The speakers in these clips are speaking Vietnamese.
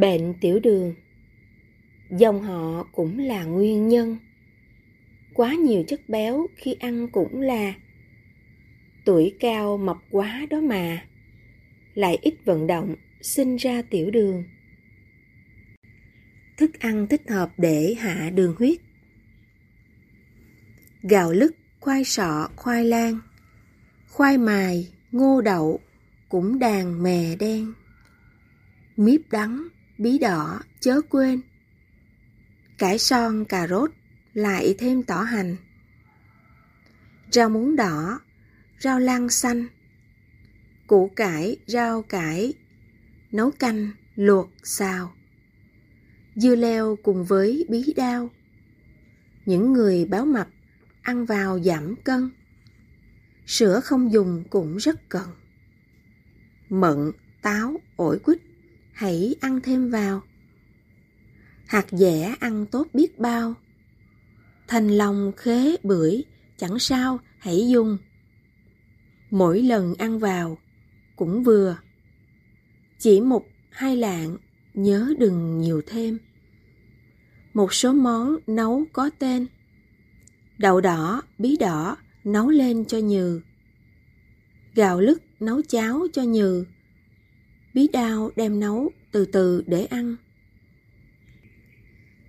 Bệnh tiểu đường. Dòng họ cũng là nguyên nhân. Quá nhiều chất béo khi ăn cũng là Tuổi cao mập quá đó mà. Lại ít vận động sinh ra tiểu đường. Thức ăn thích hợp để hạ đường huyết. Gạo lứt, khoai sọ, khoai lang. Khoai mài, ngô đậu, cũng đàn mè đen. Miếp đắng, bí đỏ, chớ quên Cải son, cà rốt, lại thêm tỏ hành Rau muống đỏ, rau lang xanh Củ cải, rau cải, nấu canh, luộc, xào dưa leo cùng với bí đao. Những người béo mập ăn vào giảm cân. Sữa không dùng cũng rất cần. Mận, táo, ổi quýt hãy ăn thêm vào. Hạt dẻ ăn tốt biết bao. Thành lòng khế bưởi chẳng sao hãy dùng. Mỗi lần ăn vào cũng vừa. Chỉ một hai lạng nhớ đừng nhiều thêm một số món nấu có tên. Đậu đỏ, bí đỏ nấu lên cho nhừ. Gạo lứt nấu cháo cho nhừ. Bí đao đem nấu từ từ để ăn.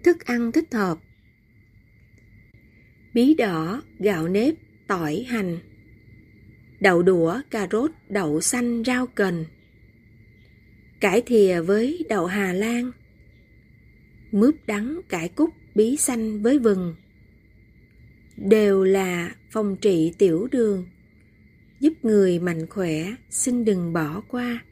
Thức ăn thích hợp. Bí đỏ, gạo nếp, tỏi, hành. Đậu đũa, cà rốt, đậu xanh, rau cần. Cải thìa với đậu Hà Lan. Mướp đắng cải cúc bí xanh với vừng. Đều là phòng trị tiểu đường giúp người mạnh khỏe xin đừng bỏ qua.